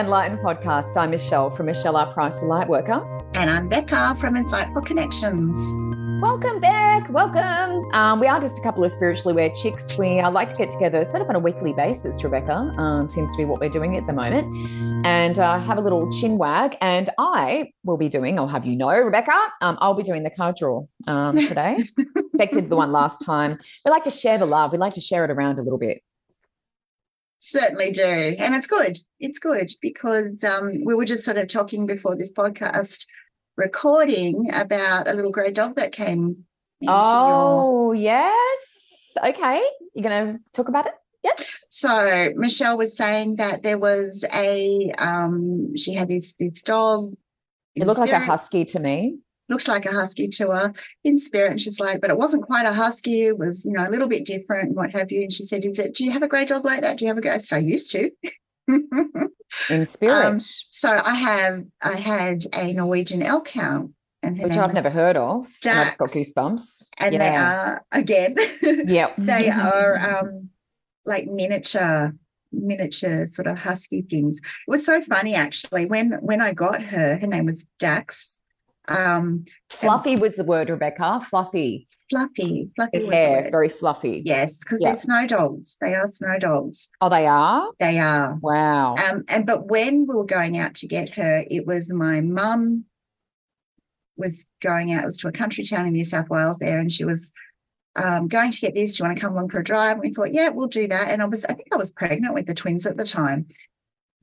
Living Enlightened podcast. I'm Michelle from Michelle R. Price, a Lightworker. And I'm Becca from Insightful Connections. Welcome back. Welcome. Um, we are just a couple of spiritually aware chicks. We uh, like to get together sort of on a weekly basis, Rebecca. Um, seems to be what we're doing at the moment. And uh, have a little chin wag. And I will be doing, I'll have you know, Rebecca, um, I'll be doing the card draw um, today. did the one last time. We like to share the love. We like to share it around a little bit. Certainly do. And it's good. It's good because um, we were just sort of talking before this podcast recording about a little grey dog that came. Oh, your... yes. Okay. You're going to talk about it? Yep. So Michelle was saying that there was a um she had this this dog. It looked spirit. like a husky to me. Looks like a husky to her in spirit. And she's like, but it wasn't quite a husky. It was, you know, a little bit different, what have you. And she said, Is it, do you have a grey dog like that? Do you have a ghost? I used to. in spirit. Um, so I have I had a Norwegian elk hound. And Which I've never heard of. Dax, and I just got goosebumps. And yeah. they are again. Yep. they are um like miniature miniature sort of husky things. It was so funny actually. When when I got her, her name was Dax. Um fluffy was the word, Rebecca. Fluffy fluffy, fluffy hair, very fluffy. Yes, because they're snow dogs. They are snow dogs. Oh, they are. They are. Wow. Um, and but when we were going out to get her, it was my mum was going out. It was to a country town in New South Wales there, and she was um, going to get this. Do you want to come along for a drive? And we thought, yeah, we'll do that. And I was, I think I was pregnant with the twins at the time,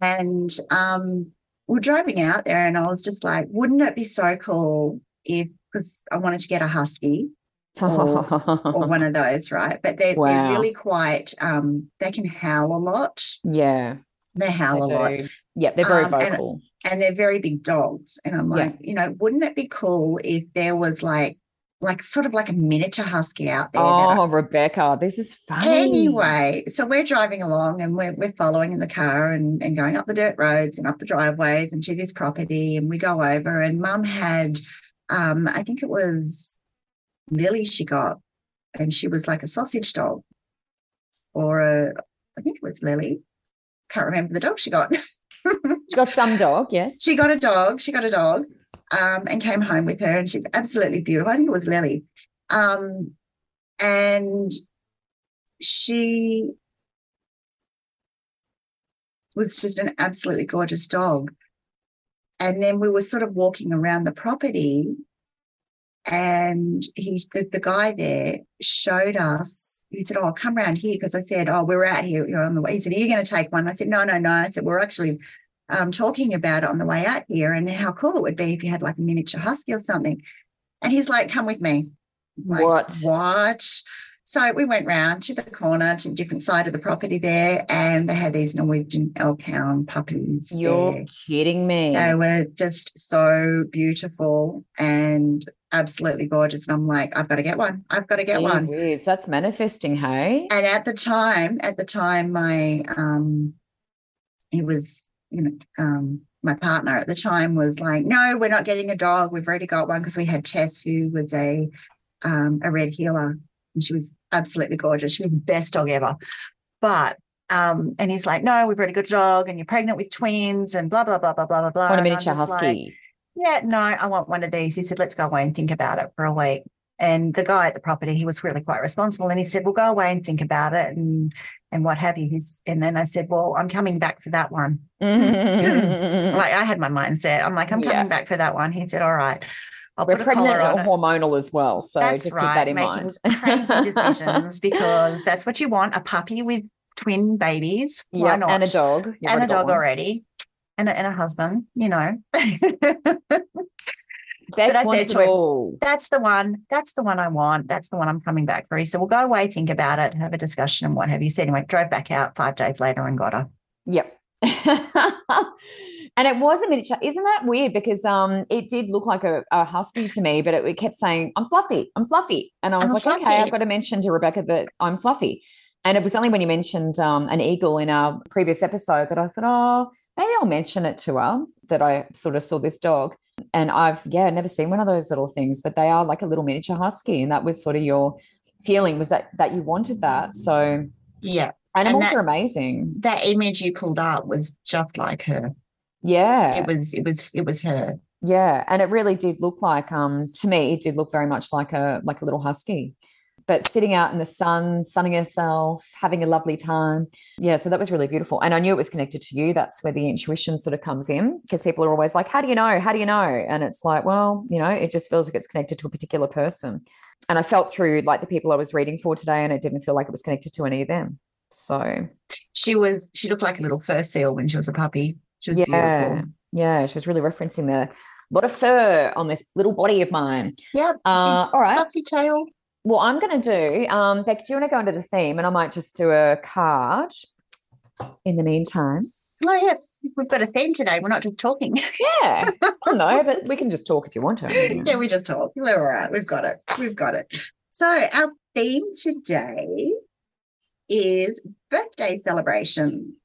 and um, we're driving out there, and I was just like, wouldn't it be so cool if because I wanted to get a husky or, or one of those, right? But they're, wow. they're really quite, um, they can howl a lot. Yeah. They howl they a lot. Yeah, they're very um, vocal. And, and, they're very big dogs. And I'm like, yeah. you know, wouldn't it be cool if there was like, like sort of like a miniature husky out there. Oh, I, Rebecca, this is funny. Anyway, so we're driving along and we're, we're following in the car and, and going up the dirt roads and up the driveways and to this property. And we go over and mum had, um, I think it was Lily she got, and she was like a sausage dog, or a, I think it was Lily. Can't remember the dog she got. she got some dog, yes. She got a dog. She got a dog, um, and came home with her, and she's absolutely beautiful. I think it was Lily, um, and she was just an absolutely gorgeous dog. And then we were sort of walking around the property and he's the, the guy there showed us, he said, Oh, come around here. Because I said, Oh, we're out here, you're on the way. He said, Are you going to take one? I said, No, no, no. I said, We're actually um, talking about on the way out here and how cool it would be if you had like a miniature husky or something. And he's like, Come with me. Like, what? What? So we went round to the corner to a different side of the property there, and they had these Norwegian elk hound puppies. You're there. kidding me. They were just so beautiful and absolutely gorgeous. And I'm like, I've got to get one. I've got to get one. that's manifesting, hey? And at the time, at the time, my um he was, you know, um, my partner at the time was like, No, we're not getting a dog. We've already got one because we had Tess, who was a um a red heeler. And she was absolutely gorgeous. She was the best dog ever. But um, and he's like, No, we've already got a dog, and you're pregnant with twins, and blah, blah, blah, blah, blah, blah, blah. What a miniature husky. Like, yeah, no, I want one of these. He said, let's go away and think about it for a week. And the guy at the property, he was really quite responsible. And he said, well, go away and think about it and and what have you. He's, and then I said, well, I'm coming back for that one. Mm-hmm. like I had my mindset. I'm like, I'm coming yeah. back for that one. He said, all right. I'll We're pregnant or hormonal as well. So that's just right, keep that in making mind. crazy decisions because that's what you want, a puppy with twin babies. Why yep, not? And a dog. You've and a dog one. already and a, and a husband, you know. but I said to him, that's the one, that's the one I want. That's the one I'm coming back for. He said, well, go away, think about it, have a discussion and what have you. said. anyway, drove back out five days later and got her. Yep. and it was a miniature. Isn't that weird? Because um, it did look like a, a husky to me, but it, it, kept saying, I'm fluffy, I'm fluffy. And I was I'm like, fluffy. okay, I've got to mention to Rebecca that I'm fluffy. And it was only when you mentioned um, an eagle in our previous episode that I thought, oh, maybe I'll mention it to her that I sort of saw this dog. And I've, yeah, never seen one of those little things, but they are like a little miniature husky. And that was sort of your feeling was that that you wanted that. So yeah. Animals that- are amazing. That image you pulled up was just like her. Yeah. It was it was it was her. Yeah, and it really did look like um to me it did look very much like a like a little husky. But sitting out in the sun, sunning herself, having a lovely time. Yeah, so that was really beautiful. And I knew it was connected to you. That's where the intuition sort of comes in because people are always like, How do you know? How do you know? And it's like, well, you know, it just feels like it's connected to a particular person. And I felt through like the people I was reading for today, and it didn't feel like it was connected to any of them. So She was she looked like a little fur seal when she was a puppy. She was yeah, beautiful. yeah, she was really referencing the lot of fur on this little body of mine. Yeah. Uh, all right. Fluffy tail. Well, I'm going to do, um, Beck, do you want to go into the theme? And I might just do a card in the meantime. Oh yeah, we've got a theme today. We're not just talking. Yeah, it's fun though, but we can just talk if you want to. yeah, we just talk. We're all right. We've got it. We've got it. So our theme today is birthday celebration.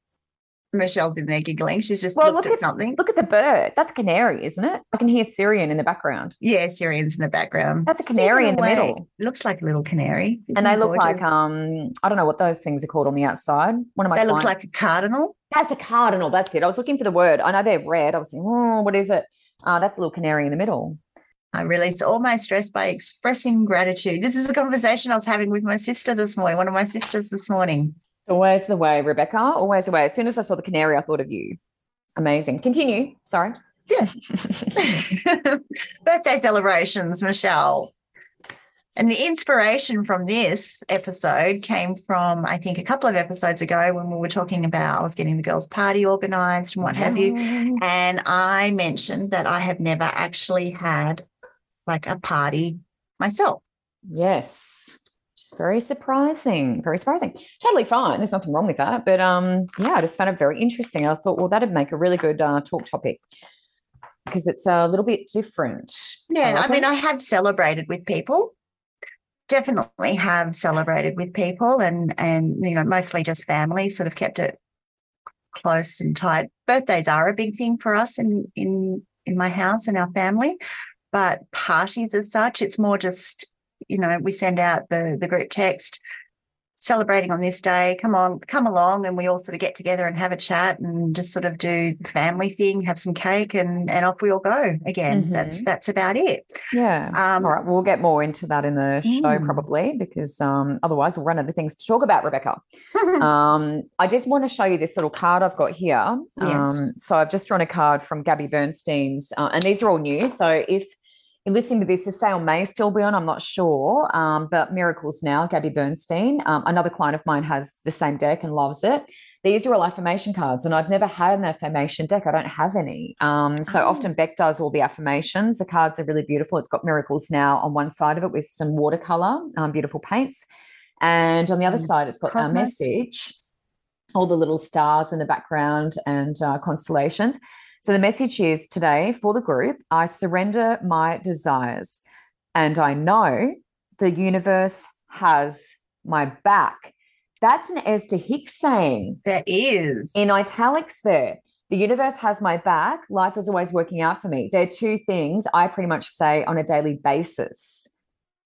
Michelle's in there giggling. She's just Well, looked look at at- something. Look at the bird. That's a canary, isn't it? I can hear Syrian in the background. Yeah, Syrians in the background. That's a canary in the Singing away. middle. Looks like a little canary. And Isn't they it look like, um, I don't know what those things are called on the outside. One of my That looks like a cardinal. That's a cardinal. That's it. I was looking for the word. I know they're red. I was saying, oh, what is it? Uh, that's a little canary in the middle. I release all my stress by expressing gratitude. This is a conversation I was having with my sister this morning, one of my sisters this morning. Always the way, Rebecca. Always the way. As soon as I saw the canary, I thought of you. Amazing. Continue. Sorry. Yeah. Birthday celebrations, Michelle. And the inspiration from this episode came from, I think, a couple of episodes ago when we were talking about I was getting the girls' party organized and what have you. And I mentioned that I have never actually had like a party myself. Yes. Very surprising. Very surprising. Totally fine. There's nothing wrong with that. But um, yeah, I just found it very interesting. I thought, well, that'd make a really good uh, talk topic because it's a little bit different. Yeah, I mean, reckon. I have celebrated with people. Definitely have celebrated with people and and you know, mostly just family, sort of kept it close and tight. Birthdays are a big thing for us in in in my house and our family. But parties as such, it's more just, you know, we send out the the group text celebrating on this day. Come on, come along, and we all sort of get together and have a chat and just sort of do the family thing, have some cake, and and off we all go again. That's that's about it. yeah. Um, All right, we'll get more into that in the show Mm. probably because um, otherwise we'll run out of things to talk about, Rebecca. um, I just want to show you this little card I've got here. Um, Yes. so I've just drawn a card from Gabby Bernstein's, uh, and these are all new. So if listening to this, the sale may still be on, I'm not sure. Um, but Miracles Now, Gabby Bernstein, um, another client of mine has the same deck and loves it. These are all affirmation cards, and I've never had an affirmation deck. I don't have any. Um, so Oh. often Beck does all the affirmations. The cards are really beautiful. It's got Miracles Now on one side of it with some watercolor, um, beautiful paints. And on the other Mm. side, it's got our message, all the little stars in the background and uh, constellations. So the message is today for the group I surrender my desires and I know the universe has my back. That's an Esther Hicks saying that is. in italics there. The universe has my back. Life is always working out for me. They're two things I pretty much say on a daily basis.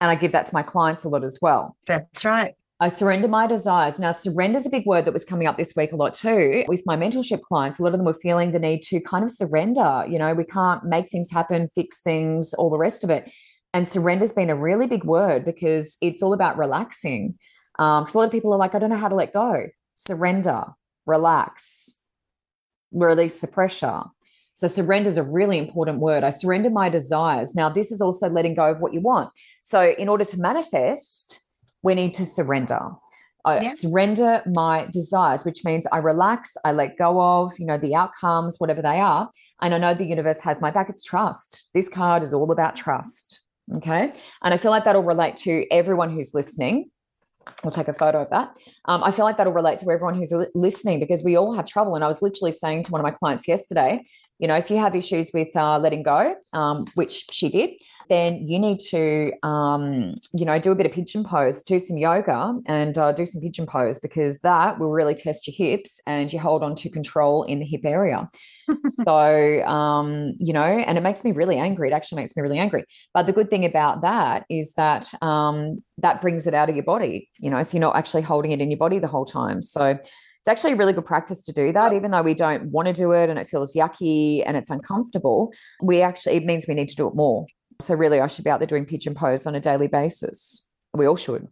And I give that to my clients a lot as well. That's right. I surrender my desires. Now, surrender is a big word that was coming up this week a lot too. With my mentorship clients, a lot of them were feeling the need to kind of surrender. You know, we can't make things happen, fix things, all the rest of it. And surrender's been a really big word because it's all about relaxing. Um, because a lot of people are like, I don't know how to let go. Surrender, relax, release the pressure. So surrender is a really important word. I surrender my desires. Now, this is also letting go of what you want. So, in order to manifest, we need to surrender. I Yeah. surrender my desires, which means I relax, I let go of, you know, the outcomes, whatever they are. And I know the universe has my back. It's trust. This card is all about trust. Okay. And I feel like that'll relate to everyone who's listening. We'll take a photo of that. Um, I feel like that'll relate to everyone who's listening because we all have trouble. And I was literally saying to one of my clients yesterday, You know, if you have issues with uh, letting go, um, which she did, then you need to, um, you know, do a bit of pigeon pose, do some yoga and uh, do some pigeon pose because that will really test your hips and you hold on to control in the hip area. so, um, you know, and it makes me really angry. It actually makes me really angry. But the good thing about that is that um, that brings it out of your body, you know, so you're not actually holding it in your body the whole time. So, it's actually a really good practice to do that, even though we don't want to do it and it feels yucky and it's uncomfortable. We actually, it means we need to do it more. So really, I should be out there doing pigeon pose on a daily basis. We all should,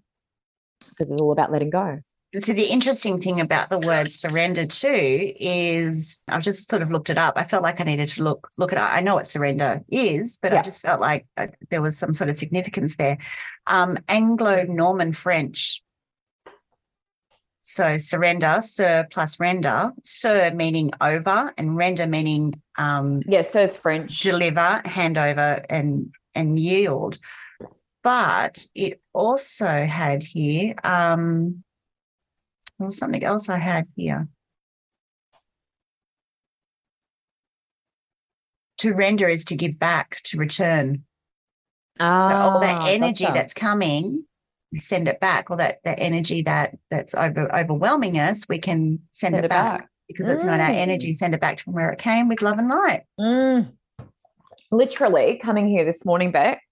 because it's all about letting go. So the interesting thing about the word surrender too is I've just sort of looked it up. I felt like I needed to look look at. I know what surrender is, but yeah. I just felt like uh, there was some sort of significance there. Um, Anglo-Norman French. So surrender, sir plus render, sir meaning over and render meaning um yes, so it's French. Deliver, hand over and and yield. But it also had here um there was something else I had here. To render is to give back, to return. Ah, so all that energy gotcha. that's coming, send it back. Or that that energy that that's over overwhelming us, we can send, send it, it, back, back. because mm. it's not our energy. Mm. Send it back from where it came with love and light. Mm. Literally coming here this morning, back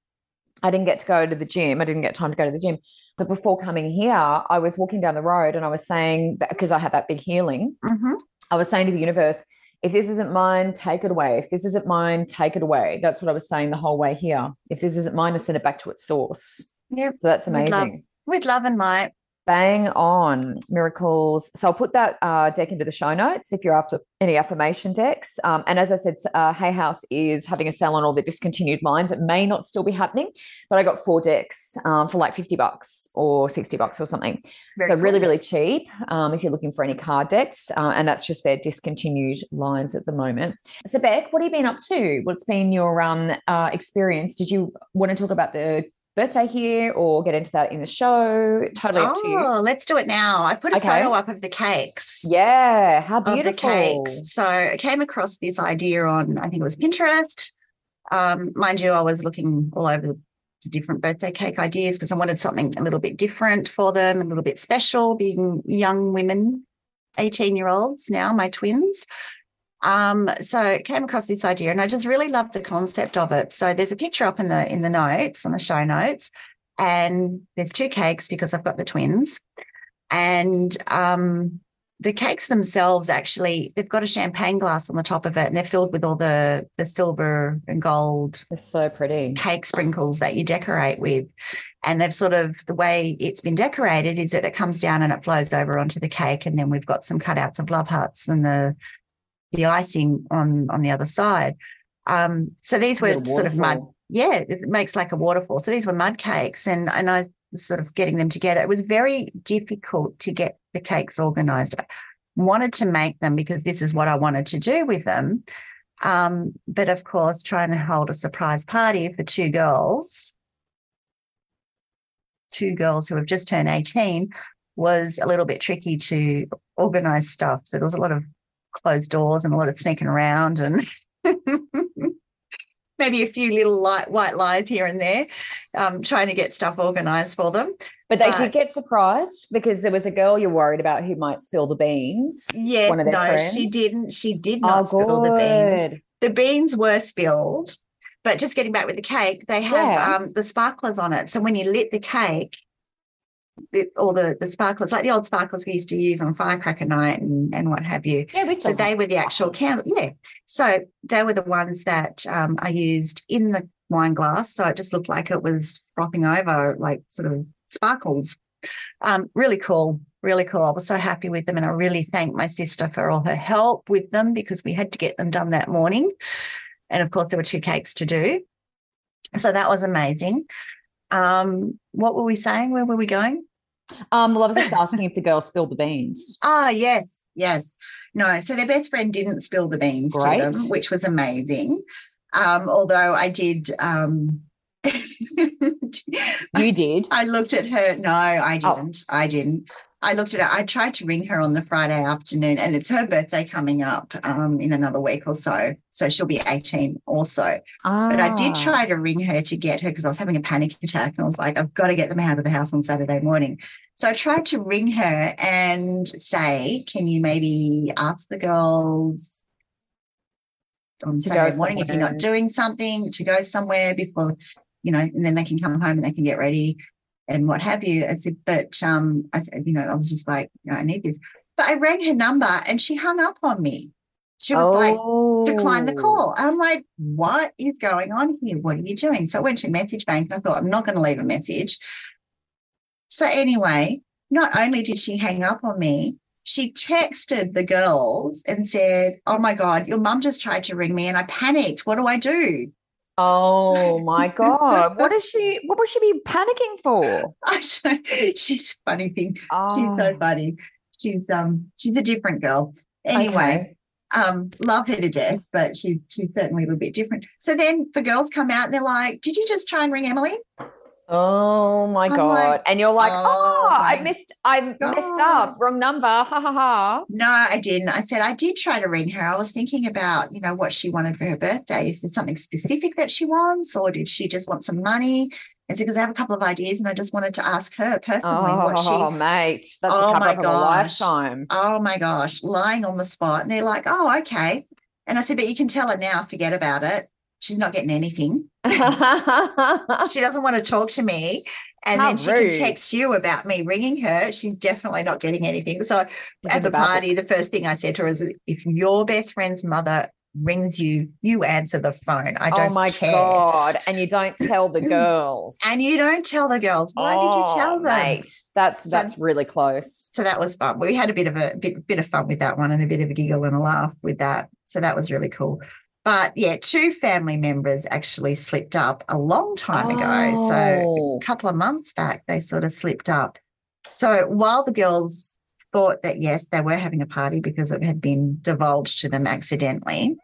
I didn't get to go to the gym. I didn't get time to go to the gym. But before coming here, I was walking down the road and I was saying, because I had that big healing, mm-hmm. I was saying to the universe, if this isn't mine, take it away. If this isn't mine, take it away. That's what I was saying the whole way here. If this isn't mine, I send it back to its source. Yep. So that's amazing. With love, With love and light. Bang on miracles. So I'll put that uh, deck into the show notes if you're after any affirmation decks. Um, and as I said, uh, Hay House is having a sale on all the discontinued lines. It may not still be happening, but I got four decks um, for like 50 bucks or 60 bucks or something. Very so cool. really, really cheap um, if you're looking for any card decks. Uh, and that's just their discontinued lines at the moment. So Beck, what have you been up to? What's been your um, uh, experience? Did you want to talk about the birthday here or get into that in the show? Totally up to you. Oh, let's do it now. I put a okay. photo up of the cakes. Yeah, how beautiful. Of the cakes. So I came across this idea on, I think it was Pinterest. Um, mind you, I was looking all over the different birthday cake ideas because I wanted something a little bit different for them, a little bit special, being young women, 18 year olds now, my twins. Um, so came across this idea and I just really loved the concept of it. So there's a picture up in the in the notes on the show notes, and there's two cakes because I've got the twins. And um, the cakes themselves actually they've got a champagne glass on the top of it and they're filled with all the the silver and gold they're so pretty cake sprinkles that you decorate with and they've sort of the way it's been decorated is that it comes down and it flows over onto the cake and then we've got some cutouts of love hearts and the the icing on on the other side. Um, so these were sort of mud. Yeah, it makes like a waterfall. So these were mud cakes, and and I was sort of getting them together. It was very difficult to get the cakes organized. I wanted to make them because this is what I wanted to do with them. Um, but of course, trying to hold a surprise party for two girls, two girls who have just turned 18, was a little bit tricky to organize stuff. So there was a lot of closed doors and a lot of sneaking around and maybe a few little light white lies here and there, um, trying to get stuff organized for them. But they did get surprised because there was a girl you're worried about who might spill the beans. Yes, no, friends. she didn't. She did not oh, spill the beans. The beans were spilled. But just getting back with the cake, they have yeah. um, the sparklers on it. So when you lit the cake, all the the sparklers, like the old sparklers we used to use on firecracker night and, and what have you. Yeah, we so they were the actual candle. Yeah, so they were the ones that um, I used in the wine glass, so it just looked like it was frothing over, like sort of sparkles. Um, really cool, really cool. I was so happy with them, and I really thank my sister for all her help with them because we had to get them done that morning, and of course there were two cakes to do, so that was amazing. Um, what were we saying? Where were we going? Um, well, I was just asking if the girl spilled the beans. Ah, yes, yes. No, so their best friend didn't spill the beans Great. to them, which was amazing. Um, although I did um you did. I looked at her. No, I oh. didn't. Oh. I didn't. I looked at it. I tried to ring her on the Friday afternoon, and it's her birthday coming up um, in another week or so. So she'll be 18 also. Ah. But I did try to ring her to get her because I was having a panic attack and I was like, I've got to get them out of the house on Saturday morning. So I tried to ring her and say, Can you maybe ask the girls on To Saturday morning if you're not doing something to go somewhere before, you know, and then they can come home and they can get ready and what have you. I said, but um, I said, you know, I was just like, "No, I need this. But I rang her number and she hung up on me. She was like, decline the Oh. call. And I'm like, what is going on here? What are you doing? So I went to message bank and I thought, I'm not going to leave a message. So anyway, not only did she hang up on me, she texted the girls and said, Oh my God, your mum just tried to ring me and I panicked. What do I do? Oh my God. What is she what would she be panicking for? She's a funny thing. She's so Oh, funny. She's um she's a different girl. Anyway, okay. um, love her to death, but she, she's certainly a little bit different. So then the girls come out and they're like, Did you just try and ring Emily? Oh my I'm God. like, and you're like, "Oh oh, I missed I messed up. Wrong number. Ha ha ha. No, I didn't. I said I did try to ring her. I was thinking about, you know, what she wanted for her birthday. Is there something specific that she wants, or did she just want some money? I said, because I have a couple of ideas and I just wanted to ask her personally oh, what she Oh mate. That's Oh a my of a gosh. lifetime. oh my gosh, lying on the spot. And they're like, oh, okay. And I said, but you can tell her now, forget about it. She's not getting anything. She doesn't want to talk to me. And How then she rude. can text you about me ringing her. She's definitely not getting anything. So at the party, the first thing I said to her was, if your best friend's mother rings you, you answer the phone. I Oh don't Oh my care. God. And you don't tell the girls. And you don't tell the girls. Why did you oh, tell Oh, them? Mate, that's So- that's really close. So that was fun. We had a bit of a bit, bit of fun with that one and a bit of a giggle and a laugh with that. So that was really cool. But yeah, two family members actually slipped up a long time ago. So Oh. a couple of months back, they sort of slipped up. So while the girls thought that yes, they were having a party because it had been divulged to them accidentally,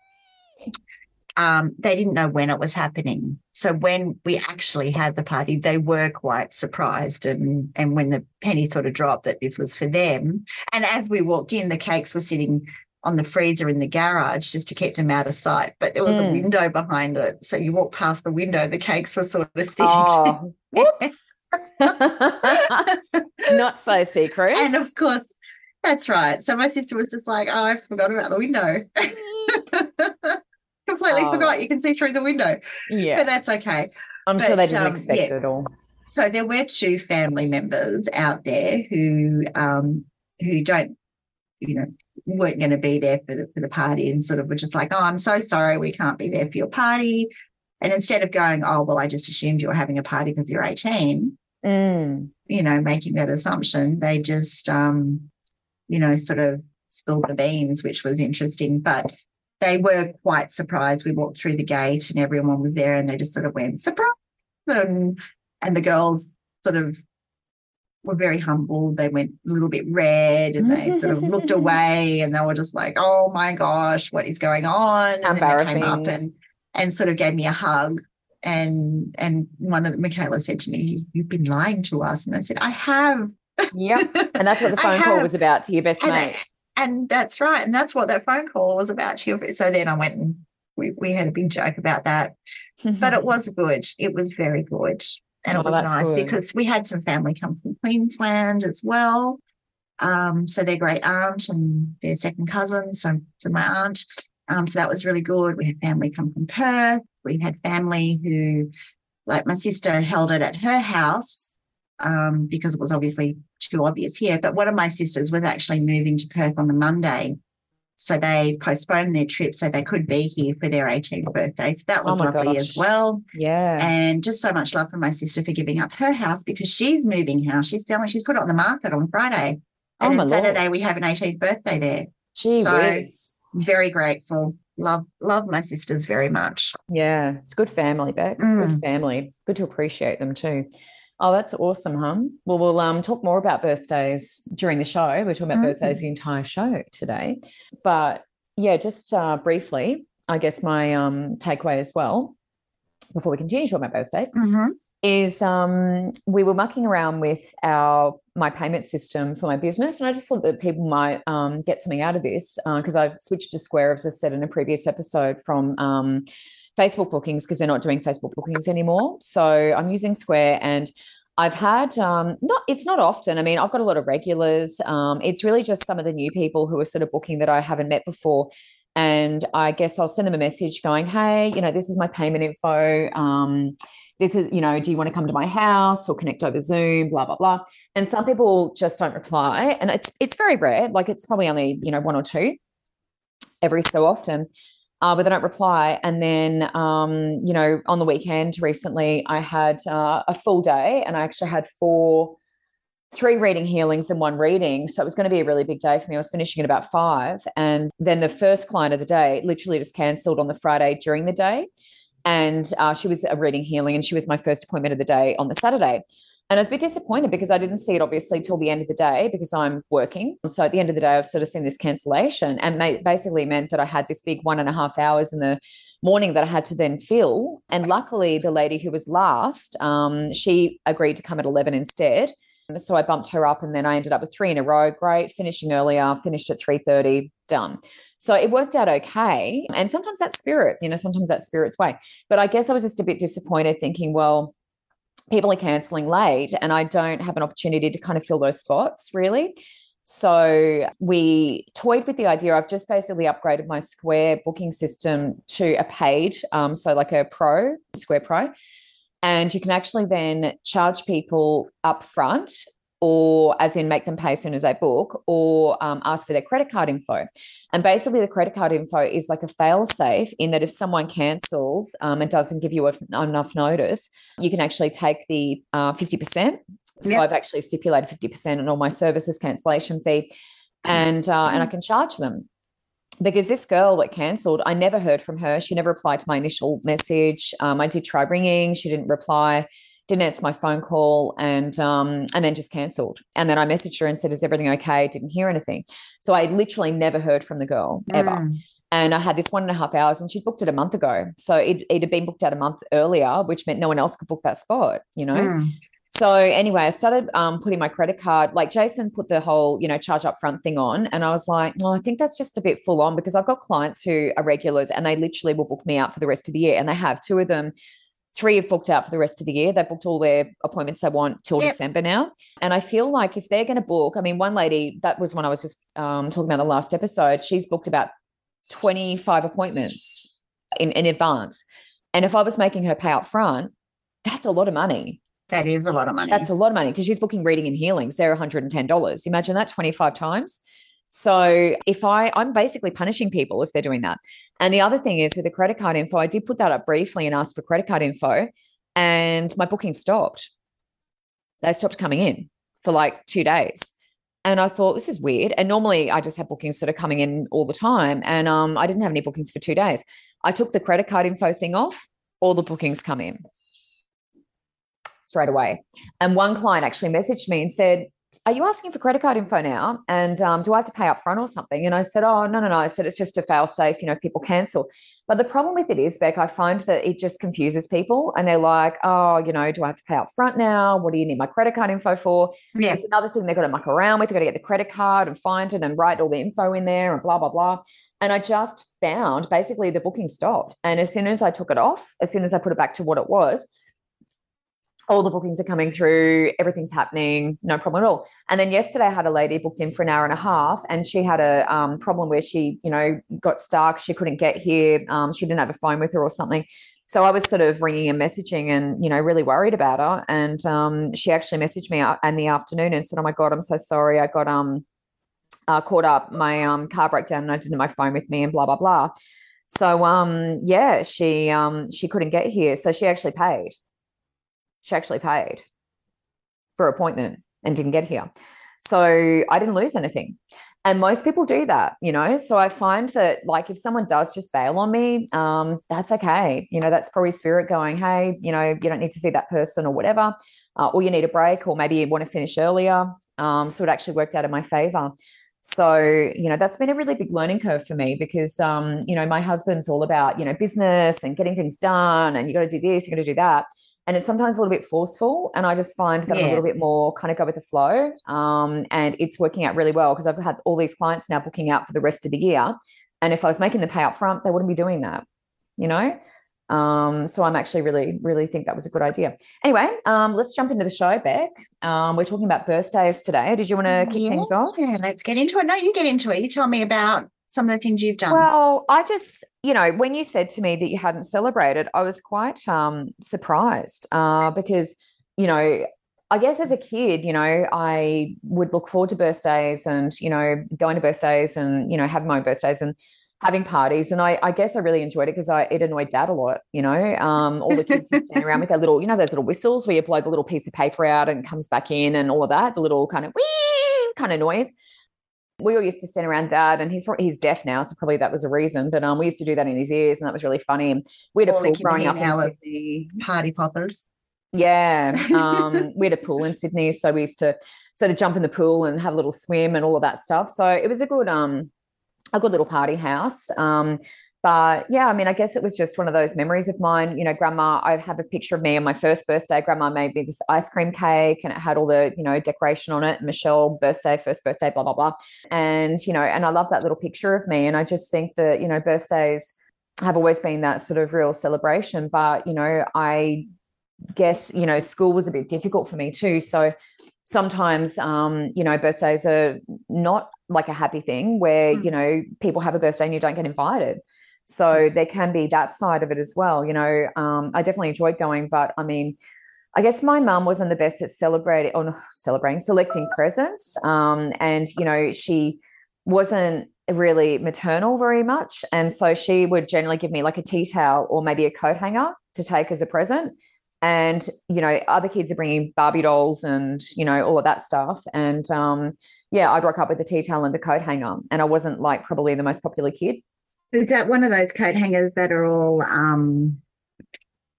um, they didn't know when it was happening. So when we actually had the party, they were quite surprised. And and when the penny sort of dropped that this was for them, and as we walked in, the cakes were sitting on the freezer in the garage just to keep them out of sight. But there was Mm. a window behind it, so you walk past the window, the cakes were sort of sitting. Oh, whoops. Not so secret. And of course, that's right. So my sister was just like, "Oh, I forgot about the window." Completely Oh. forgot. You can see through the window, yeah, but that's okay. I'm sure they didn't um, expect yeah. it all. So there were two family members out there who um, who don't, you know, weren't going to be there for the for the party, and sort of were just like, "Oh, I'm so sorry, we can't be there for your party." And instead of going, "Oh, well, I just assumed you were having a party because you're 18," Mm. you know, making that assumption, they just, um, you know, sort of spilled the beans, which was interesting. But they were quite surprised. We walked through the gate and everyone was there, and they just sort of went surprise, and and the girls sort of were very humble. They went a little bit red, and they sort of looked away, and they were just like, "Oh my gosh, what is going on?" And then they came up and and sort of gave me a hug. And and one of the, Michaela said to me, "You've been lying to us," and I said, "I have." Yeah. And that's what the phone call was about to your best And, I- mate. and that's right. And that's what that phone call was about. She- So then I went and we, we had a big joke about that. But it was good. It was very good. And Oh, it was nice good. because we had some family come from Queensland as well. Um, so their great aunt and their second cousin, so, so my aunt. Um, so that was really good. We had family come from Perth. We had family who, like my sister, held it at her house um, because it was obviously too obvious here. But one of my sisters was actually moving to Perth on the Monday. So they postponed their trip so they could be here for their 18th birthday. So that Oh was my lovely gosh. as well. yeah. And just so much love for my sister for giving up her house because she's moving house. She's selling, she's put it on the market on Friday. Oh, And my then Lord. Saturday we have an 18th birthday there. Gee so- whiz. Very grateful. Love, love my sisters very much. Yeah. It's good family, Beck. Good Mm. family. Good to appreciate them too. Oh, that's awesome, hum. Well, we'll um, talk more about birthdays during the show. We're talking about Mm. birthdays the entire show today. But yeah, just uh, briefly, I guess my um, takeaway as well before we continue to talk about birthdays, Mhm. is um, we were mucking around with our my payment system for my business, and I just thought that people might um, get something out of this because I've switched to Square, as I said in a previous episode, from um, Facebook bookings because they're not doing Facebook bookings anymore. So I'm using Square, and I've had um, not it's not often. I mean, I've got a lot of regulars. Um, it's really just some of the new people who are sort of booking that I haven't met before. And I guess I'll send them a message going, hey, you know, this is my payment info. Um, this is, you know, do you want to come to my house or connect over Zoom, blah, blah, blah. And some people just don't reply. And it's it's very rare. Like it's probably only, you know, one or two every so often. Uh, but they don't reply. And then, um, you know, on the weekend recently, I had uh, a full day and I actually had four three reading healings and one reading. So it was going to be a really big day for me. I was finishing at about five. And then the first client of the day literally just cancelled on the Friday during the day. And uh, she was a reading healing and she was my first appointment of the day on the Saturday. And I was a bit disappointed because I didn't see it obviously till the end of the day because I'm working. So at the end of the day, I've sort of seen this cancellation and basically meant that I had this big one and a half hours in the morning that I had to then fill. And luckily, the lady who was last, um, she agreed to come at 11 instead. So I bumped her up and then I ended up with three in a row. Great, finishing earlier, finished at 3:30, done. So it worked out okay. And sometimes that's spirit, you know, sometimes that's spirit's way. But I guess I was just a bit disappointed thinking, well, people are canceling late and I don't have an opportunity to kind of fill those spots really. So we toyed with the idea. I've just basically upgraded my Square booking system to a paid, um, so like a pro, Square Pro and you can actually then charge people up front or as in make them pay as soon as they book or um, ask for their credit card info and basically the credit card info is like a fail safe in that if someone cancels um, and doesn't give you enough notice you can actually take the uh, 50% so yep. i've actually stipulated 50% on all my services cancellation fee and uh, and i can charge them because this girl that cancelled, I never heard from her. She never replied to my initial message. Um, I did try ringing, she didn't reply, didn't answer my phone call, and um, and then just cancelled. And then I messaged her and said, "Is everything okay?" Didn't hear anything. So I literally never heard from the girl ever. Mm. And I had this one and a half hours, and she booked it a month ago. So it, it had been booked out a month earlier, which meant no one else could book that spot. You know. Mm. So anyway, I started um, putting my credit card. Like Jason put the whole, you know, charge up front thing on, and I was like, no, I think that's just a bit full on because I've got clients who are regulars and they literally will book me out for the rest of the year, and they have two of them. Three have booked out for the rest of the year. They booked all their appointments they want till yep. December now. And I feel like if they're going to book, I mean, one lady, that was when I was just um, talking about the last episode, she's booked about 25 appointments in, in advance. And if I was making her pay up front, that's a lot of money. That is a lot of money. That's a lot of money because she's booking reading and healings. They're $110. Imagine that 25 times. So if I, I'm basically punishing people if they're doing that. And the other thing is with the credit card info, I did put that up briefly and asked for credit card info, and my booking stopped. They stopped coming in for like two days. And I thought this is weird. And normally I just have bookings sort of coming in all the time. And um, I didn't have any bookings for two days. I took the credit card info thing off, all the bookings come in straight away. And one client actually messaged me and said, are you asking for credit card info now? And um, do I have to pay up front or something? And I said, oh, no, no, no. I said, it's just a fail safe, you know, if people cancel. But the problem with it is, Beck, I find that it just confuses people and they're like, oh, you know, do I have to pay up front now? What do you need my credit card info for? Yeah. It's another thing they've got to muck around with. They've got to get the credit card and find it and write all the info in there and blah, blah, blah. And I just found basically the booking stopped. And as soon as I took it off, as soon as I put it back to what it was, all the bookings are coming through, everything's happening, no problem at all. And then yesterday, I had a lady booked in for an hour and a half, and she had a um, problem where she, you know, got stuck. She couldn't get here. Um, she didn't have a phone with her or something. So I was sort of ringing and messaging, and you know, really worried about her. And um, she actually messaged me in the afternoon and said, "Oh my god, I'm so sorry. I got um uh, caught up. My um car broke down, and I didn't have my phone with me, and blah blah blah." So um yeah, she um she couldn't get here, so she actually paid she actually paid for appointment and didn't get here. So I didn't lose anything. And most people do that, you know. So I find that, like, if someone does just bail on me, um, that's okay. You know, that's probably spirit going, hey, you know, you don't need to see that person or whatever, uh, or you need a break, or maybe you want to finish earlier. Um, so it actually worked out in my favor. So, you know, that's been a really big learning curve for me because, um, you know, my husband's all about, you know, business and getting things done and you got to do this, you got to do that. And it's sometimes a little bit forceful. And I just find that yeah. I'm a little bit more kind of go with the flow. Um, and it's working out really well because I've had all these clients now booking out for the rest of the year. And if I was making the pay up front, they wouldn't be doing that, you know? Um, so I'm actually really, really think that was a good idea. Anyway, um, let's jump into the show, Beck. Um, we're talking about birthdays today. Did you want to kick yeah, things off? Yeah, let's get into it. No, you get into it. You tell me about some of the things you've done. Well, I just, you know, when you said to me that you hadn't celebrated, I was quite um, surprised uh, because, you know, I guess as a kid, you know, I would look forward to birthdays and, you know, going to birthdays and, you know, having my own birthdays. And having parties. And I, I guess I really enjoyed it because I it annoyed dad a lot, you know. Um, all the kids standing around with their little, you know, those little whistles where you blow the little piece of paper out and comes back in and all of that, the little kind of wee kind of noise. We all used to stand around dad, and he's he's deaf now, so probably that was a reason. But um, we used to do that in his ears, and that was really funny. We had a pool growing up in Sydney. Party poppers. Yeah, um, we had a pool in Sydney, so we used to sort of jump in the pool and have a little swim and all of that stuff. So it was a good um a good little party house. Um, but yeah, I mean, I guess it was just one of those memories of mine. You know, grandma, I have a picture of me on my first birthday. Grandma made me this ice cream cake and it had all the, you know, decoration on it. Michelle, birthday, first birthday, blah, blah, blah. And, you know, and I love that little picture of me. And I just think that, you know, birthdays have always been that sort of real celebration. But, you know, I guess, you know, school was a bit difficult for me too. So sometimes um, you know birthdays are not like a happy thing where mm. you know people have a birthday and you don't get invited so there can be that side of it as well you know um, i definitely enjoyed going but i mean i guess my mum wasn't the best at celebrating or celebrating selecting presents um, and you know she wasn't really maternal very much and so she would generally give me like a tea towel or maybe a coat hanger to take as a present and you know other kids are bringing barbie dolls and you know all of that stuff and um yeah i'd rock up with the tea towel and the coat hanger and i wasn't like probably the most popular kid is that one of those coat hangers that are all um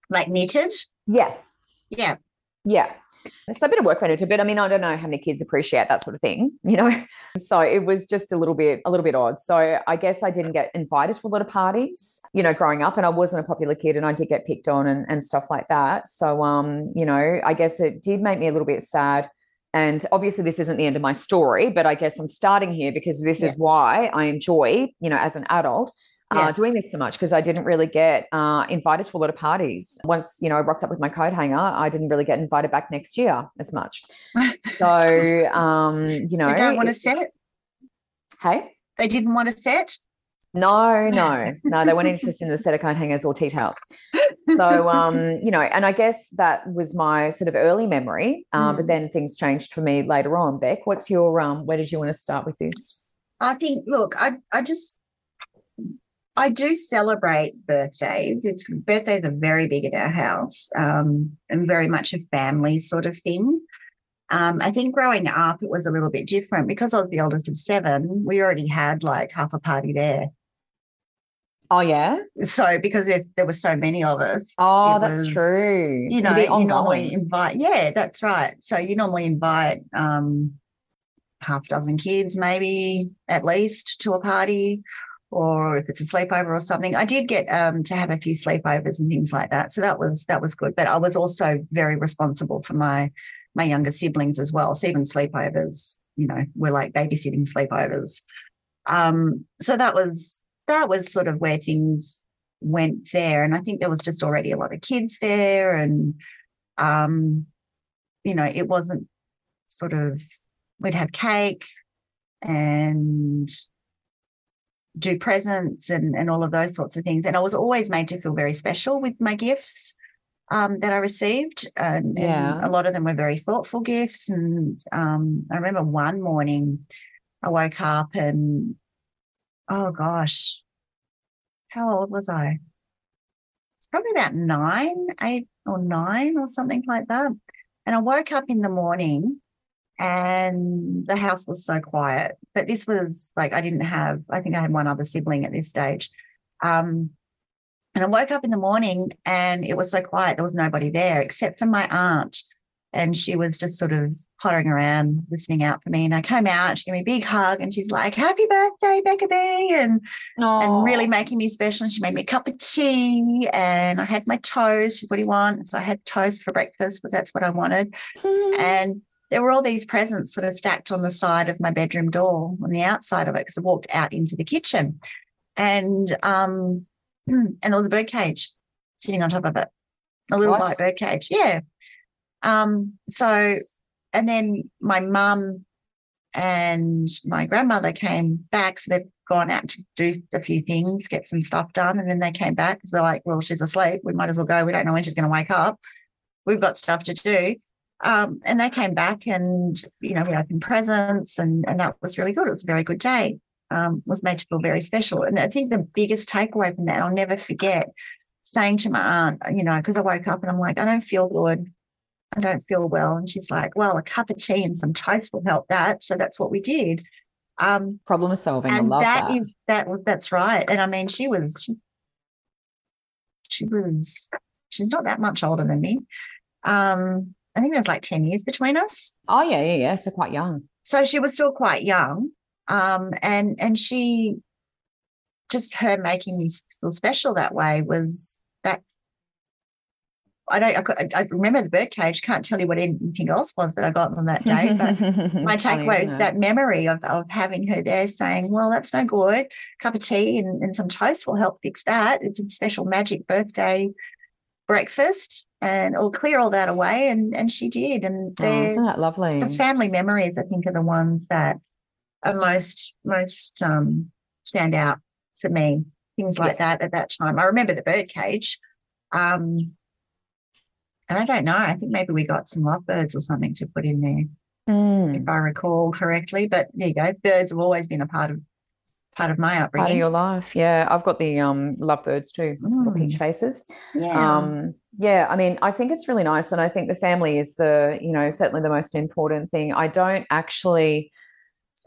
like knitted yeah yeah yeah so a bit of work went into it, but I mean, I don't know how many kids appreciate that sort of thing, you know. So it was just a little bit, a little bit odd. So I guess I didn't get invited to a lot of parties, you know, growing up, and I wasn't a popular kid, and I did get picked on and, and stuff like that. So um, you know, I guess it did make me a little bit sad. And obviously, this isn't the end of my story, but I guess I'm starting here because this yeah. is why I enjoy, you know, as an adult, yeah. uh, doing this so much because I didn't really get uh, invited to a lot of parties. Once, you know, I rocked up with my coat hanger, I didn't really get invited back next year as much. So, um, you know, they don't want to set. Hey, they didn't want to set. No, no, no. They weren't interested in the set of coat hangers or tea towels. So, um, you know, and I guess that was my sort of early memory. Um, mm. But then things changed for me later on. Beck, what's your um? Where did you want to start with this? I think, look, I I just I do celebrate birthdays. It's birthdays are very big at our house um, and very much a family sort of thing. Um, I think growing up, it was a little bit different because I was the oldest of seven. We already had like half a party there. Oh yeah. So because there were so many of us. Oh, that's was, true. You know, you normally invite. Yeah, that's right. So you normally invite um, half a dozen kids, maybe at least, to a party or if it's a sleepover or something. I did get um, to have a few sleepovers and things like that, so that was that was good. But I was also very responsible for my my younger siblings as well. So even sleepovers, you know, were like babysitting sleepovers. Um, so that was that was sort of where things went there, and I think there was just already a lot of kids there, and um, you know, it wasn't sort of we'd have cake and do presents and, and all of those sorts of things. And I was always made to feel very special with my gifts um, that I received. And, yeah. and, a lot of them were very thoughtful gifts. And um, I remember one morning I woke up and, oh gosh, how old was I? It's probably about nine, eight or nine or something like that. And I woke up in the morning and the house was so quiet. But this was like I didn't have. I think I had one other sibling at this stage. Um, and I woke up in the morning and it was so quiet. There was nobody there except for my aunt and she was just sort of pottering around, listening out for me. And I came out, she gave me a big hug, and she's like, "Happy birthday, Becca B," and Aww. and really making me special. And she made me a cup of tea, and I had my toast. What do you want? So I had toast for breakfast because that's what I wanted. And there were all these presents sort of stacked on the side of my bedroom door, on the outside of it, because I walked out into the kitchen, and um, and there was a bird cage sitting on top of it, a little white bird cage. Yeah. Um. So, and then my mum and my grandmother came back, so they've gone out to do a few things, get some stuff done, and then they came back because they're like, "Well, she's asleep. We might as well go. We don't know when she's going to wake up. We've got stuff to do." Um, and they came back, and you know, we opened presents, and and that was really good. It was a very good day. Um, was made to feel very special, and I think the biggest takeaway from that, I'll never forget, saying to my aunt, you know, because I woke up and I'm like, I don't feel good. I don't feel well. And she's like, Well, a cup of tea and some toast will help that. So that's what we did. Um, Problem solving. I and love that that. is that was that's right. And I mean, she was she, she was she's not that much older than me. Um, I think there's like 10 years between us. oh yeah, yeah, yeah. So quite young. So she was still quite young. Um, and and she just her making me feel special that way was that I don't I, I remember the birdcage, can't tell you what anything else was that I got on that day, but my takeaway is that memory of, of having her there saying, Well, that's no good. Cup of tea and, and some toast will help fix that. It's a special magic birthday breakfast and it'll clear all that away. And and she did. And Oh, isn't that lovely? the family memories, I think, are the ones that are most most um stand out for me. Things like that at that time. I remember the birdcage. Um and I don't know. I think maybe we got some lovebirds or something to put in there Mm. if I recall correctly. But there you go. Birds have always been a part of part of my upbringing. Part of your life, yeah. I've got the um lovebirds too, the peach Mm. faces. yeah. Um, yeah, I mean, I think it's really nice, and I think the family is the, you know, certainly the most important thing. I don't actually,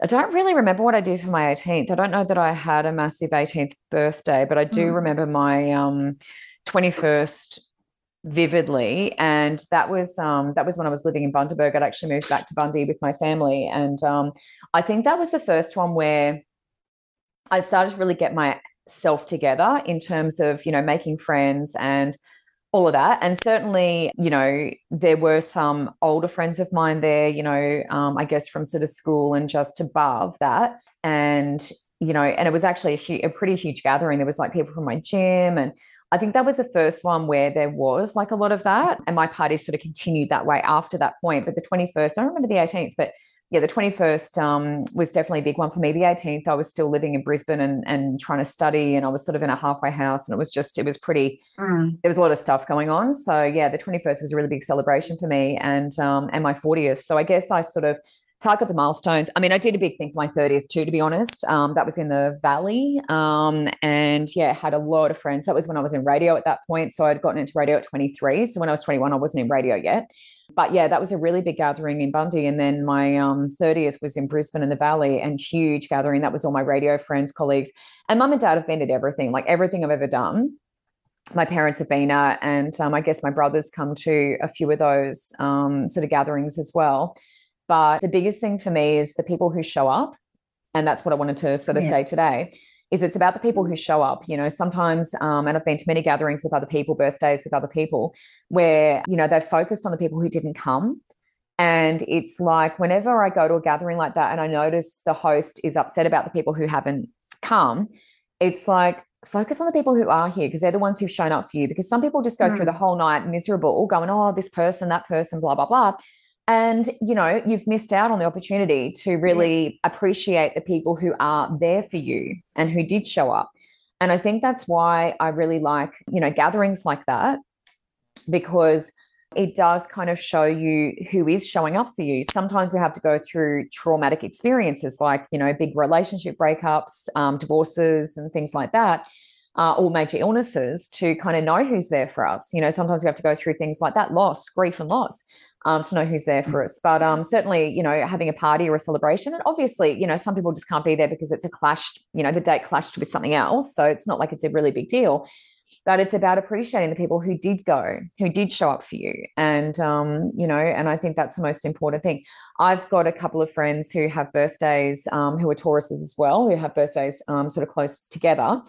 I don't really remember what I did for my 18th. I don't know that I had a massive 18th birthday, but I do Mm. remember my um 21st vividly, and that was um that was when I was living in Bundaberg. I'd actually moved back to Bundy with my family, and um I think that was the first one where I'd started to really get myself together in terms of, you know, making friends and all of that. And certainly, you know, there were some older friends of mine there, you know, um, I guess from sort of school and just above that. And, you know, and it was actually a, a pretty huge gathering. There was like people from my gym and I think that was the first one where there was like a lot of that. And my party sort of continued that way after that point. But the 21st, I don't remember the 18th, but yeah, the 21st um, was definitely a big one for me. The 18th, I was still living in Brisbane and, and trying to study, and I was sort of in a halfway house, and it was just, it was pretty, Mm. there was a lot of stuff going on. So yeah, the 21st was a really big celebration for me and um and my 40th. So I guess I sort of target the milestones. I mean, I did a big thing for my 30th too, to be honest. Um, that was in the valley. Um, and yeah, had a lot of friends. That was when I was in radio at that point. So I'd gotten into radio at 23. So when I was 21, I wasn't in radio yet. But yeah, that was a really big gathering in Bundy. And then my um 30th was in Brisbane in the Valley and huge gathering. That was all my radio friends, colleagues. And mum and dad have been at everything, like everything I've ever done my parents have been at, and um, I guess my brothers come to a few of those um, sort of gatherings as well. But the biggest thing for me is the people who show up, and that's what I wanted to sort of Yeah. say today. Is it's about the people who show up. You know, sometimes, um, and I've been to many gatherings with other people, birthdays with other people, where you know they've focused on the people who didn't come, and it's like whenever I go to a gathering like that, and I notice the host is upset about the people who haven't come, it's like focus on the people who are here because they're the ones who've shown up for you. Because some people just go through Mm. the whole night miserable, going, oh, this person, that person, blah, blah, blah. And, you know, you've missed out on the opportunity to really appreciate the people who are there for you and who did show up. And I think that's why I really like, you know, gatherings like that because it does kind of show you who is showing up for you. Sometimes we have to go through traumatic experiences like, you know, big relationship breakups, um, divorces, and things like that, uh, or major illnesses to kind of know who's there for us. You know, sometimes we have to go through things like that loss, grief, and loss. Um, to know who's there for us. But um, certainly, you know, having a party or a celebration, and obviously, you know, some people just can't be there because it's a clash, you know, the date clashed with something else. So it's not like it's a really big deal. but it's about appreciating the people who did go, who did show up for you. And, um, you know, and I think that's the most important thing. I've got a couple of friends who have birthdays, um, who are Tauruses as well, who have birthdays um, sort of close together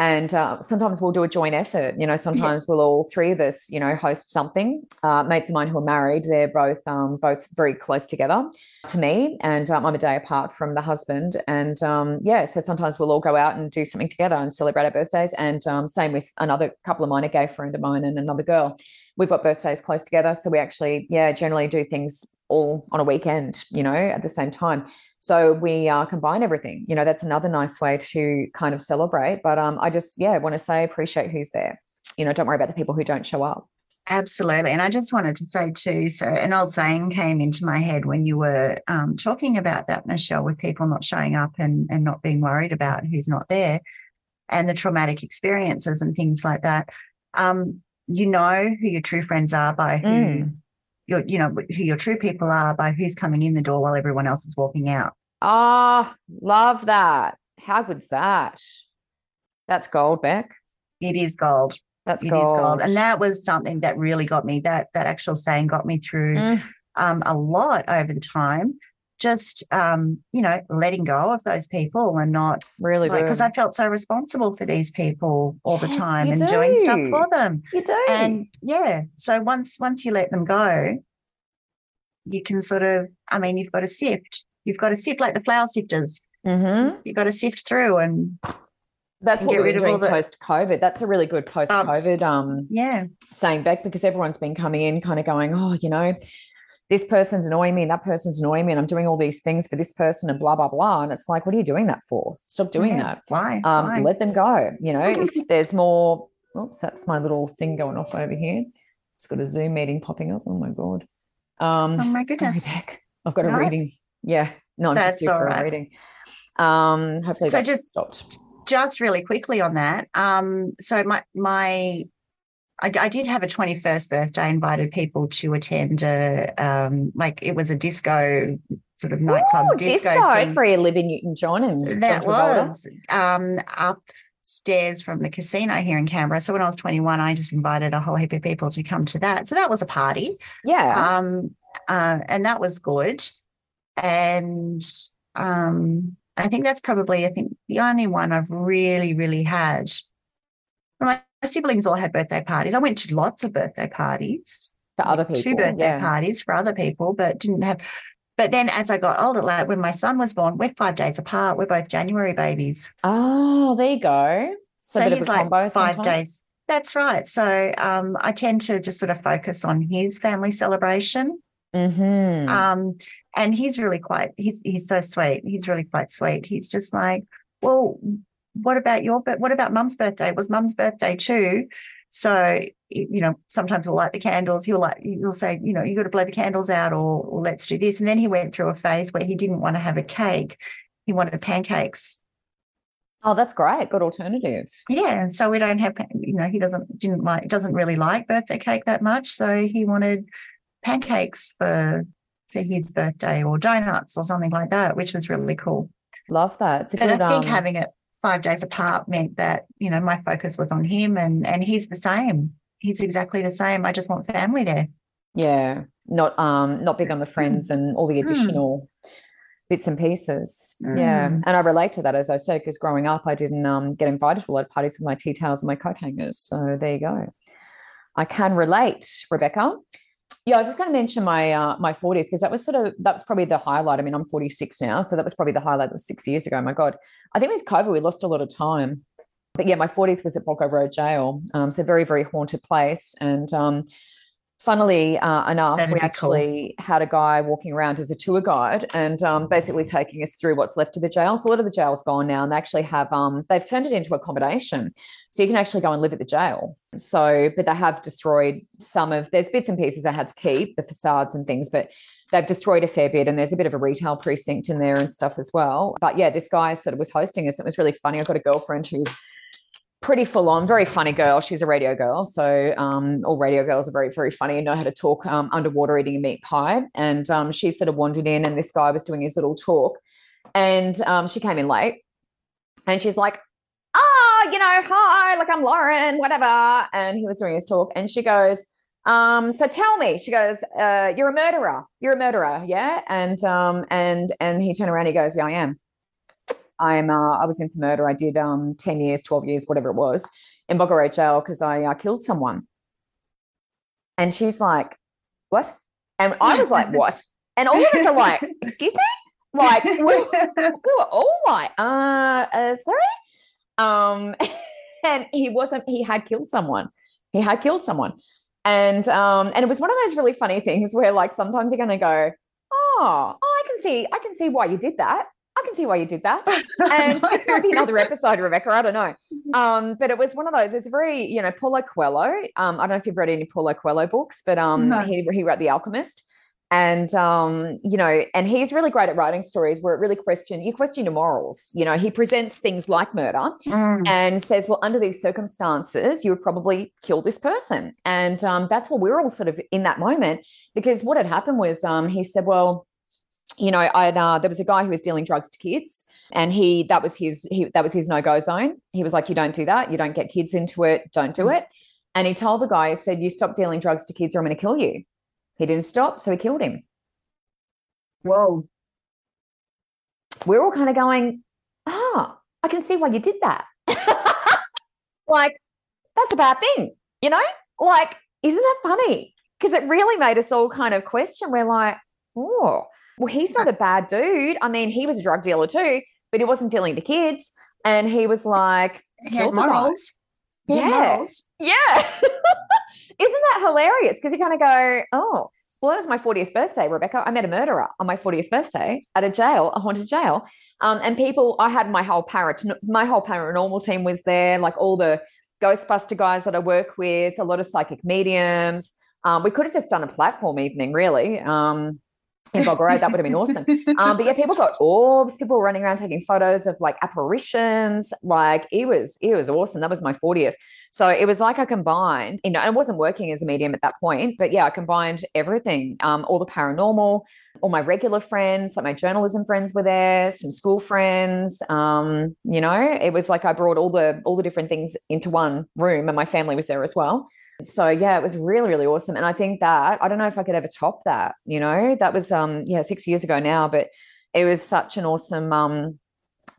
and uh, sometimes we'll do a joint effort you know sometimes we'll all three of us you know host something. Uh, mates of mine who are married they're both um, both very close together to me and um, i'm a day apart from the husband. And um, yeah so sometimes we'll all go out and do something together and celebrate our birthdays. And um, same with another couple of mine a gay friend of mine and another girl. We've got birthdays close together so we actually yeah generally do things all on a weekend you know at the same time so we uh, combine everything. You know, that's another nice way to kind of celebrate. But um, I just, yeah, want to say appreciate who's there. You know, don't worry about the people who don't show up. Absolutely. And I just wanted to say too, so an old saying came into my head when you were um, talking about that, Michelle, with people not showing up and, and not being worried about who's not there and the traumatic experiences and things like that. Um, you know who your true friends are by who mm your you know who your true people are by who's coming in the door while everyone else is walking out. Ah oh, love that. How good's that? That's gold beck. It is gold. That's it gold. Is gold. And that was something that really got me that that actual saying got me through mm. um, a lot over the time just um, you know letting go of those people and not really because I felt so responsible for these people all yes, the time and do. doing stuff for them. You do, and yeah. So once once you let them go, you can sort of. I mean, you've got to sift. You've got to sift like the flour sifters. Mm-hmm. You've got to sift through and. That's what we're doing post COVID. That's a really good post COVID um, yeah saying back because everyone's been coming in kind of going, oh, you know, this person's annoying me and that person's annoying me and I'm doing all these things for this person and blah blah blah. And it's like what are you doing that for? Stop doing yeah. that. Why? Um, why? let them go. You know if there's more oops that's my little thing going off over here. It's got a zoom meeting popping up. Oh my god. Um oh my goodness. sorry, I've got a no. reading. Yeah. No I'm that's just all right. reading. Um hopefully so just stopped. just really quickly on that um so my my I, I, did have a 21st birthday, invited people to attend a, um, like it was a disco sort of nightclub Ooh, disco. disco. It's where you live in Newton John and that was um, upstairs from the casino here in Canberra. So when I was 21, I just invited a whole heap of people to come to that. So that was a party. Yeah. Um, uh, and that was good. And um, I think that's probably, I think, the only one I've really, really had. My siblings all had birthday parties. I went to lots of birthday parties for other people, two birthday yeah. parties for other people, but didn't have. But then as I got older, like when my son was born, we're five days apart. We're both January babies. Oh, there you go. So, so he's like five sometimes. days. That's right. So um, I tend to just sort of focus on his family celebration. Mm-hmm. Um, and he's really quite. He's he's so sweet. He's really quite sweet. He's just like, well, what about your but what about mum's birthday? It was mum's birthday too. So, you know, sometimes we'll light the candles. He'll like he'll say, you know, you got to blow the candles out or, or let's do this. And then he went through a phase where he didn't want to have a cake. He wanted pancakes. Oh, that's great. Good alternative. Yeah. And so we don't have, you know, he doesn't didn't like doesn't really like birthday cake that much. So he wanted pancakes for for his birthday or donuts or something like that, which was really cool. Love that. It's a and good, I think um, having it five days apart meant that you know my focus was on him and and he's the same. He's exactly the same. I just want family there. Yeah. Not um not big on the friends and all the hmm. additional mm. bits and pieces. Mm. yeah and i relate to that as i said because growing up i didn't um get invited to a lot of parties with my tea towels and my coat hangers. So there you go. I can relate rebecca yeah, I was just going to mention my uh, my 40th because that was sort of that was probably the highlight. I mean, I'm 46 now, so that was probably the highlight. That was six years ago. My God, I think with COVID we lost a lot of time. But yeah, my 40th was at Boggo Road Jail, um, so very very haunted place. And um, funnily uh, enough, That'd we actually cool. had a guy walking around as a tour guide and um, basically taking us through what's left of the jail. So a lot of the jail's gone now, and they actually have um, they've turned it into accommodation. So you can actually go and live at the jail. So, but they have destroyed some of there's bits and pieces they had to keep, the facades and things, but they've destroyed a fair bit and there's a bit of a retail precinct in there and stuff as well. But yeah, this guy sort of was hosting us. It was really funny. I've got a girlfriend who's pretty full on, very funny girl. She's a radio girl. So um, all radio girls are very, very funny and know how to talk um, underwater eating a meat pie. And um, she sort of wandered in and this guy was doing his little talk. And um, she came in late and she's like, oh, you know, hi, like I'm Lauren, whatever. And he was doing his talk. And she goes, um, so tell me, she goes, uh, you're a murderer. You're a murderer. Yeah. And, um, and, and he turned around, he goes, yeah, I am. I'm, uh, I was in for murder. I did, um, 10 years, 12 years, whatever it was in Boggo jail because I uh, killed someone. And she's like, what? And I was like, what? And all of us are like, excuse me? Like, we, we were all like, uh, uh sorry? Um, and he wasn't, he had killed someone. He had killed someone. And um, and it was one of those really funny things where like sometimes you're gonna go, oh, oh, I can see, I can see why you did that. I can see why you did that. And this might be another episode, Rebecca. I don't know. Um, but it was one of those, it's very, you know, Paulo Coelho. Um, I don't know if you've read any Paulo Coelho books, but um no. he, he wrote The Alchemist and um, you know and he's really great at writing stories where it really question you question your morals you know he presents things like murder mm. and says well under these circumstances you would probably kill this person and um, that's what we are all sort of in that moment because what had happened was um, he said well you know i uh, there was a guy who was dealing drugs to kids and he that was his he, that was his no-go zone he was like you don't do that you don't get kids into it don't do mm. it and he told the guy he said you stop dealing drugs to kids or i'm going to kill you he didn't stop, so he killed him. Whoa. We're all kind of going, ah, I can see why you did that. like, that's a bad thing, you know? Like, isn't that funny? Because it really made us all kind of question. We're like, oh, well, he's not a bad dude. I mean, he was a drug dealer too, but he wasn't dealing to kids. And he was like, he had morals. yeah. Morals. Yeah. Isn't that hilarious? Because you kind of go, oh, well, it was my 40th birthday, Rebecca. I met a murderer on my 40th birthday at a jail, a haunted jail. Um, and people, I had my whole parat, my whole paranormal team was there, like all the Ghostbuster guys that I work with, a lot of psychic mediums. Um, we could have just done a platform evening, really. Um, in Boggo that would have been awesome. Um, but yeah, people got orbs. People were running around taking photos of like apparitions. Like it was, it was awesome. That was my 40th. So it was like I combined, you know, I wasn't working as a medium at that point, but yeah, I combined everything, um, all the paranormal, all my regular friends, like my journalism friends were there, some school friends. Um, you know, it was like I brought all the all the different things into one room, and my family was there as well. So yeah, it was really really awesome, and I think that I don't know if I could ever top that. You know, that was um yeah six years ago now, but it was such an awesome um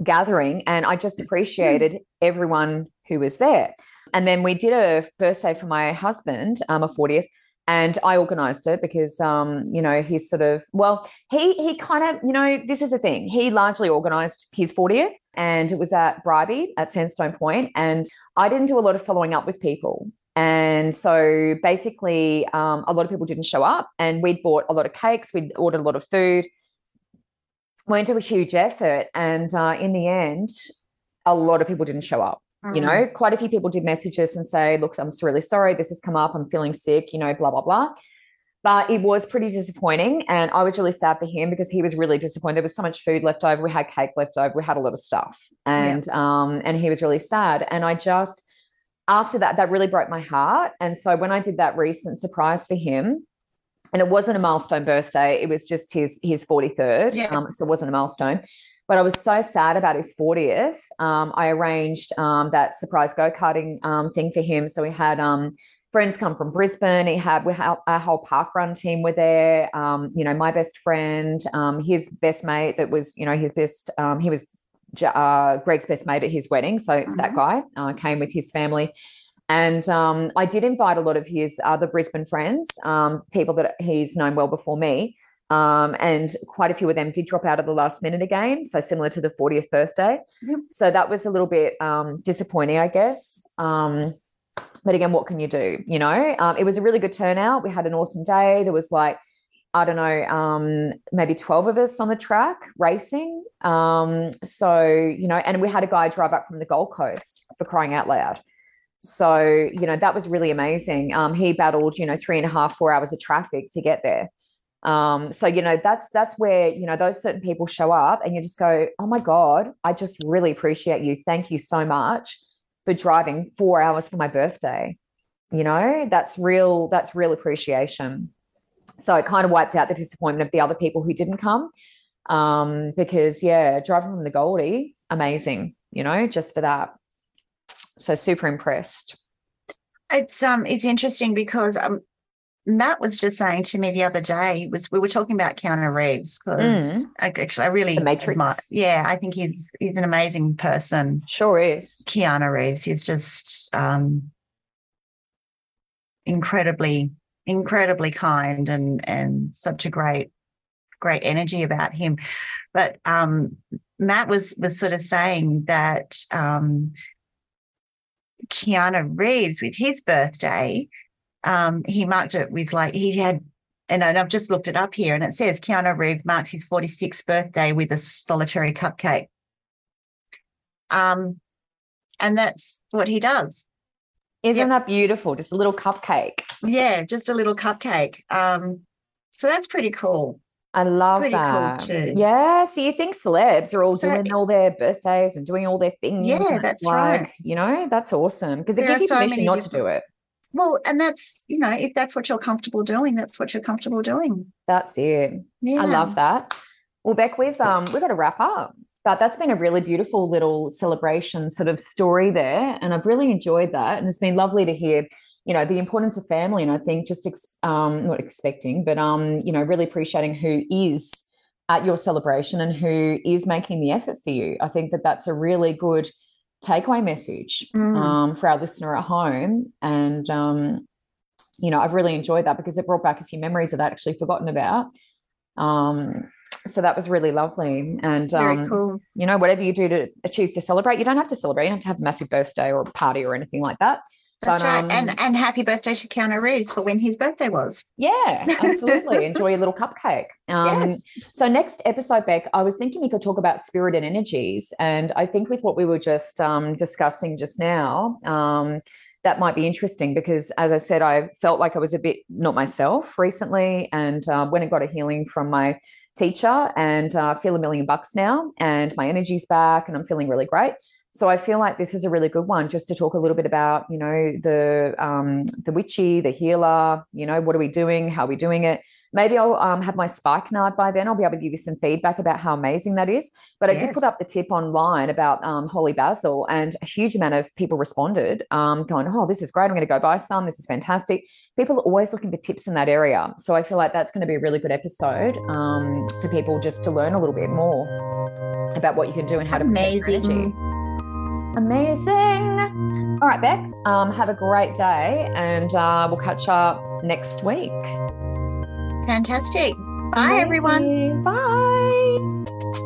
gathering, and I just appreciated everyone who was there. And then we did a birthday for my husband, um, a 40th, and I organized it because um, you know, he's sort of well, he he kind of, you know, this is the thing. He largely organized his 40th and it was at Bribie at Sandstone Point. And I didn't do a lot of following up with people. And so basically, um, a lot of people didn't show up, and we'd bought a lot of cakes, we'd ordered a lot of food, went to a huge effort. And uh, in the end, a lot of people didn't show up. You know, mm. quite a few people did messages and say, look, I'm really sorry. This has come up. I'm feeling sick, you know, blah, blah, blah. But it was pretty disappointing. And I was really sad for him because he was really disappointed. There was so much food left over. We had cake left over. We had a lot of stuff. And yeah. um, and he was really sad. And I just after that, that really broke my heart. And so when I did that recent surprise for him, and it wasn't a milestone birthday, it was just his his 43rd. Yeah. Um, so it wasn't a milestone. But I was so sad about his 40th. Um, I arranged um, that surprise go karting um, thing for him. So we had um, friends come from Brisbane. He had we had our whole park run team were there. Um, you know, my best friend, um, his best mate that was you know his best. he was uh, Greg's best mate at his wedding. So mm-hmm. that guy uh, came with his family. And um, I did invite a lot of his other Brisbane friends, um, people that he's known well before me. Um, and quite a few of them did drop out of the last minute again. So similar to the 40th birthday. Yep. So that was a little bit um, disappointing, I guess. Um, but again, what can you do? You know, um, it was a really good turnout. We had an awesome day. There was like, I don't know, um, maybe 12 of us on the track racing. Um, so, you know, and we had a guy drive up from the Gold Coast for crying out loud. So, you know, that was really amazing. he battled, you know, three and a half, four hours of traffic to get there. Um, so you know that's that's where you know those certain people show up, and you just go, "Oh my god, I just really appreciate you. Thank you so much for driving four hours for my birthday." You know, that's real. That's real appreciation. So it kind of wiped out the disappointment of the other people who didn't come, um, because yeah, driving from the Goldie, amazing. You know, just for that. so super impressed. It's um it's interesting because um Matt was just saying to me the other day was we were talking about Keanu Reeves because Mm. Actually I really The Matrix. admire- yeah, I think he's he's an amazing person. Sure is. Keanu Reeves, he's just um incredibly, incredibly kind and and such a great, great energy about him. But um Matt was was sort of saying that um Keanu Reeves with his birthday, um, he marked it with like he had and I've just looked it up here and it says Keanu Reeves marks his 46th birthday with a solitary cupcake. Um, and that's what he does. Isn't that beautiful? Just a little cupcake. Yeah, just a little cupcake. Um, so that's pretty cool. I love Pretty cool that. too. Yeah. So you think celebs are all So- doing all their birthdays and doing all their things. Yeah, that's like, right. You know, that's awesome because it gives you so permission not to do it. Well, and that's you know, if that's what you're comfortable doing, that's what you're comfortable doing. That's it. Yeah. I love that. Well, Beck, we've um we've got to wrap up. But that's been a really beautiful little celebration sort of story there. And I've really enjoyed that. And it's been lovely to hear, you know, the importance of family. And I think just ex- um not expecting, but um, you know, really appreciating who is at your celebration and who is making the effort for you. I think that that's a really good takeaway message Mm. um, for our listener at home. And um, you know, I've really enjoyed that because it brought back a few memories that I'd actually forgotten about. Um, so that was really lovely. And Very um, cool. you know, whatever you do to choose to celebrate, you don't have to celebrate. You don't have to have a massive birthday or a party or anything like that. That's but, right. um, and and happy birthday to Keanu Reeves for when his birthday was. Yeah, absolutely. Enjoy your little cupcake. Um, yes. So next episode, Beck, I was thinking we could talk about spirit and energies, and I think with what we were just um, discussing just now, um, that might be interesting because, as I said, I felt like I was a bit not myself recently, and uh, went and got a healing from my teacher, and uh, feel a million bucks now, and my energy's back, and I'm feeling really great. So I feel like this is a really good one just to talk a little bit about, you know, the um, the witchy, the healer. You know, what are we doing? How are we doing it? Maybe I'll um, have my spike spikenard by then. I'll be able to give you some feedback about how amazing that is. But I did put up the tip online about um, holy basil, and a huge amount of people responded, um, going, "Oh, this is great! I'm going to go buy some. This is fantastic." People are always looking for tips in that area, so I feel like that's going to be a really good episode um, for people just to learn a little bit more about what you can do and how to Amazing. Amazing. All right, Beck. Um, have a great day, and uh, we'll catch up next week. Fantastic. Bye, everyone. Bye.